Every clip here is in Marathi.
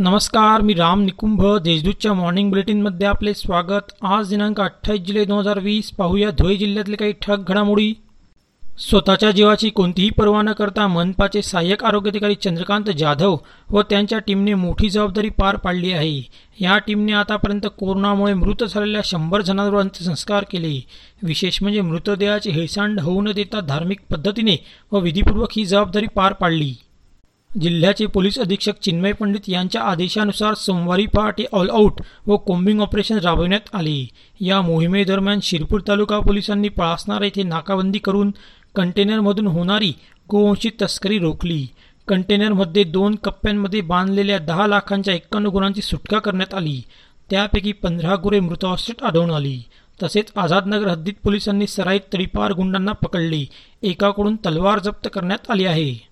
नमस्कार मी राम निकुंभ. देशदूतच्या मॉर्निंग बुलेटिनमध्ये आपले स्वागत. आज दिनांक अठ्ठावीस जुलै दोन हजार वीस पाहूया धुळे जिल्ह्यातले काही ठग घडामोडी. स्वतःच्या जीवाची कोणतीही पर्वा न करता मनपाचे सहाय्यक आरोग्य अधिकारी चंद्रकांत जाधव व त्यांच्या टीमने मोठी जबाबदारी पार पाडली आहे. या टीमने आतापर्यंत कोरोनामुळे मृत झालेल्या शंभर जणांवर अंत्यसंस्कार केले. विशेष म्हणजे मृतदेहाची हेळसांड होऊ न देता धार्मिक पद्धतीने व विधीपूर्वक ही जबाबदारी पार पाडली. जिल्ह्याचे पोलीस अधीक्षक चिन्मय पंडित यांच्या आदेशानुसार सोमवारी पहाटे ऑल आऊट व कोम्बिंग ऑपरेशन राबविण्यात आले. या मोहिमेदरम्यान शिरपूर तालुका पोलिसांनी पळासणार येथे नाकाबंदी करून कंटेनरमधून होणारी गोवंशी तस्करी रोखली. कंटेनरमध्ये दोन कप्प्यांमध्ये बांधलेल्या दहा लाखांच्या एक्कावन्न गुरांची सुटका करण्यात आली. त्यापैकी पंधरा गुरे मृतावस्थेत आढळून आली. तसेच आझादनगर हद्दीत पोलिसांनी सराईत तडीपार गुंडांना पकडले. एकाकडून तलवार जप्त करण्यात आली आहे.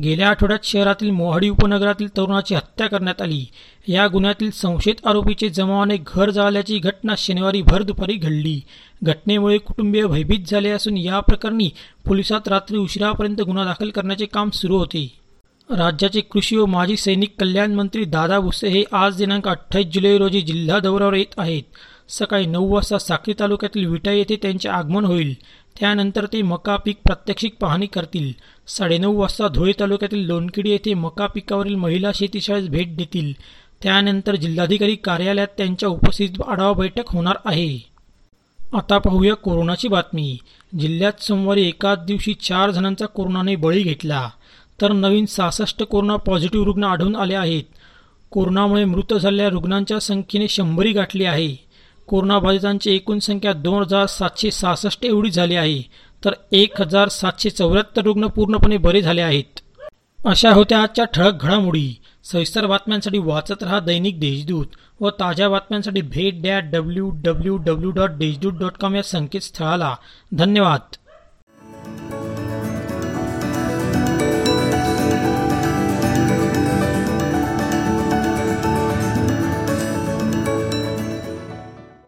गेल्या आठवड्यात शहरातील मोहाडी उपनगरातील तरुणाची हत्या करण्यात आली. या गुन्ह्यातील संशयित आरोपीचे जमावाने घर जाळल्याची घटना शनिवारी भर दुपारी घडली. घटनेमुळे कुटुंबीय भयभीत झाले असून या प्रकरणी पोलिसात रात्री उशिरापर्यंत गुन्हा दाखल करण्याचे काम सुरू होते. राज्याचे कृषी व माजी सैनिक कल्याण मंत्री दादा भुसे हे आज दिनांक अठ्ठावीस जुलै रोजी जिल्हा दौऱ्यावर येत आहेत. सकाळी नऊ वाजता साक्री तालुक्यातील विटा येथे त्यांचे आगमन होईल. त्यानंतर ते मका पीक प्रात्यक्षिक पाहणी करतील. साडेनऊ वाजता धुळे तालुक्यातील लोणकिडी येथे मका पिकावरील महिला शेतीशाळेस भेट देतील. त्यानंतर जिल्हाधिकारी कार्यालयात त्यांच्या उपस्थितीत आढावा बैठक होणार आहे. आता पाहूया कोरोनाची बातमी. जिल्ह्यात सोमवारी एकाच दिवशी चार जणांचा कोरोनाने बळी घेतला. तर नवीन सहासष्ट कोरोना पॉझिटिव्ह रुग्ण आढळून आले आहेत. कोरोनामुळे मृत झालेल्या रुग्णांच्या संख्येने शंभरी गाठली आहे. कोरोनाबाधितांची एकूण संख्या दोन हजार सातशे सहासष्ट एवढी झाली आहे तर एक हजार सातशे चौऱ्याहत्तर रुग्ण पूर्णपणे बरे झाले आहेत. अशा होत्या आजच्या ठळक घडामोडी. सविस्तर बातम्यांसाठी वाचत रहा दैनिक देशदूत व ताज्या बातम्यांसाठी भेट द्या W W W dot Deshdoot dot com या संकेतस्थळाला. धन्यवाद.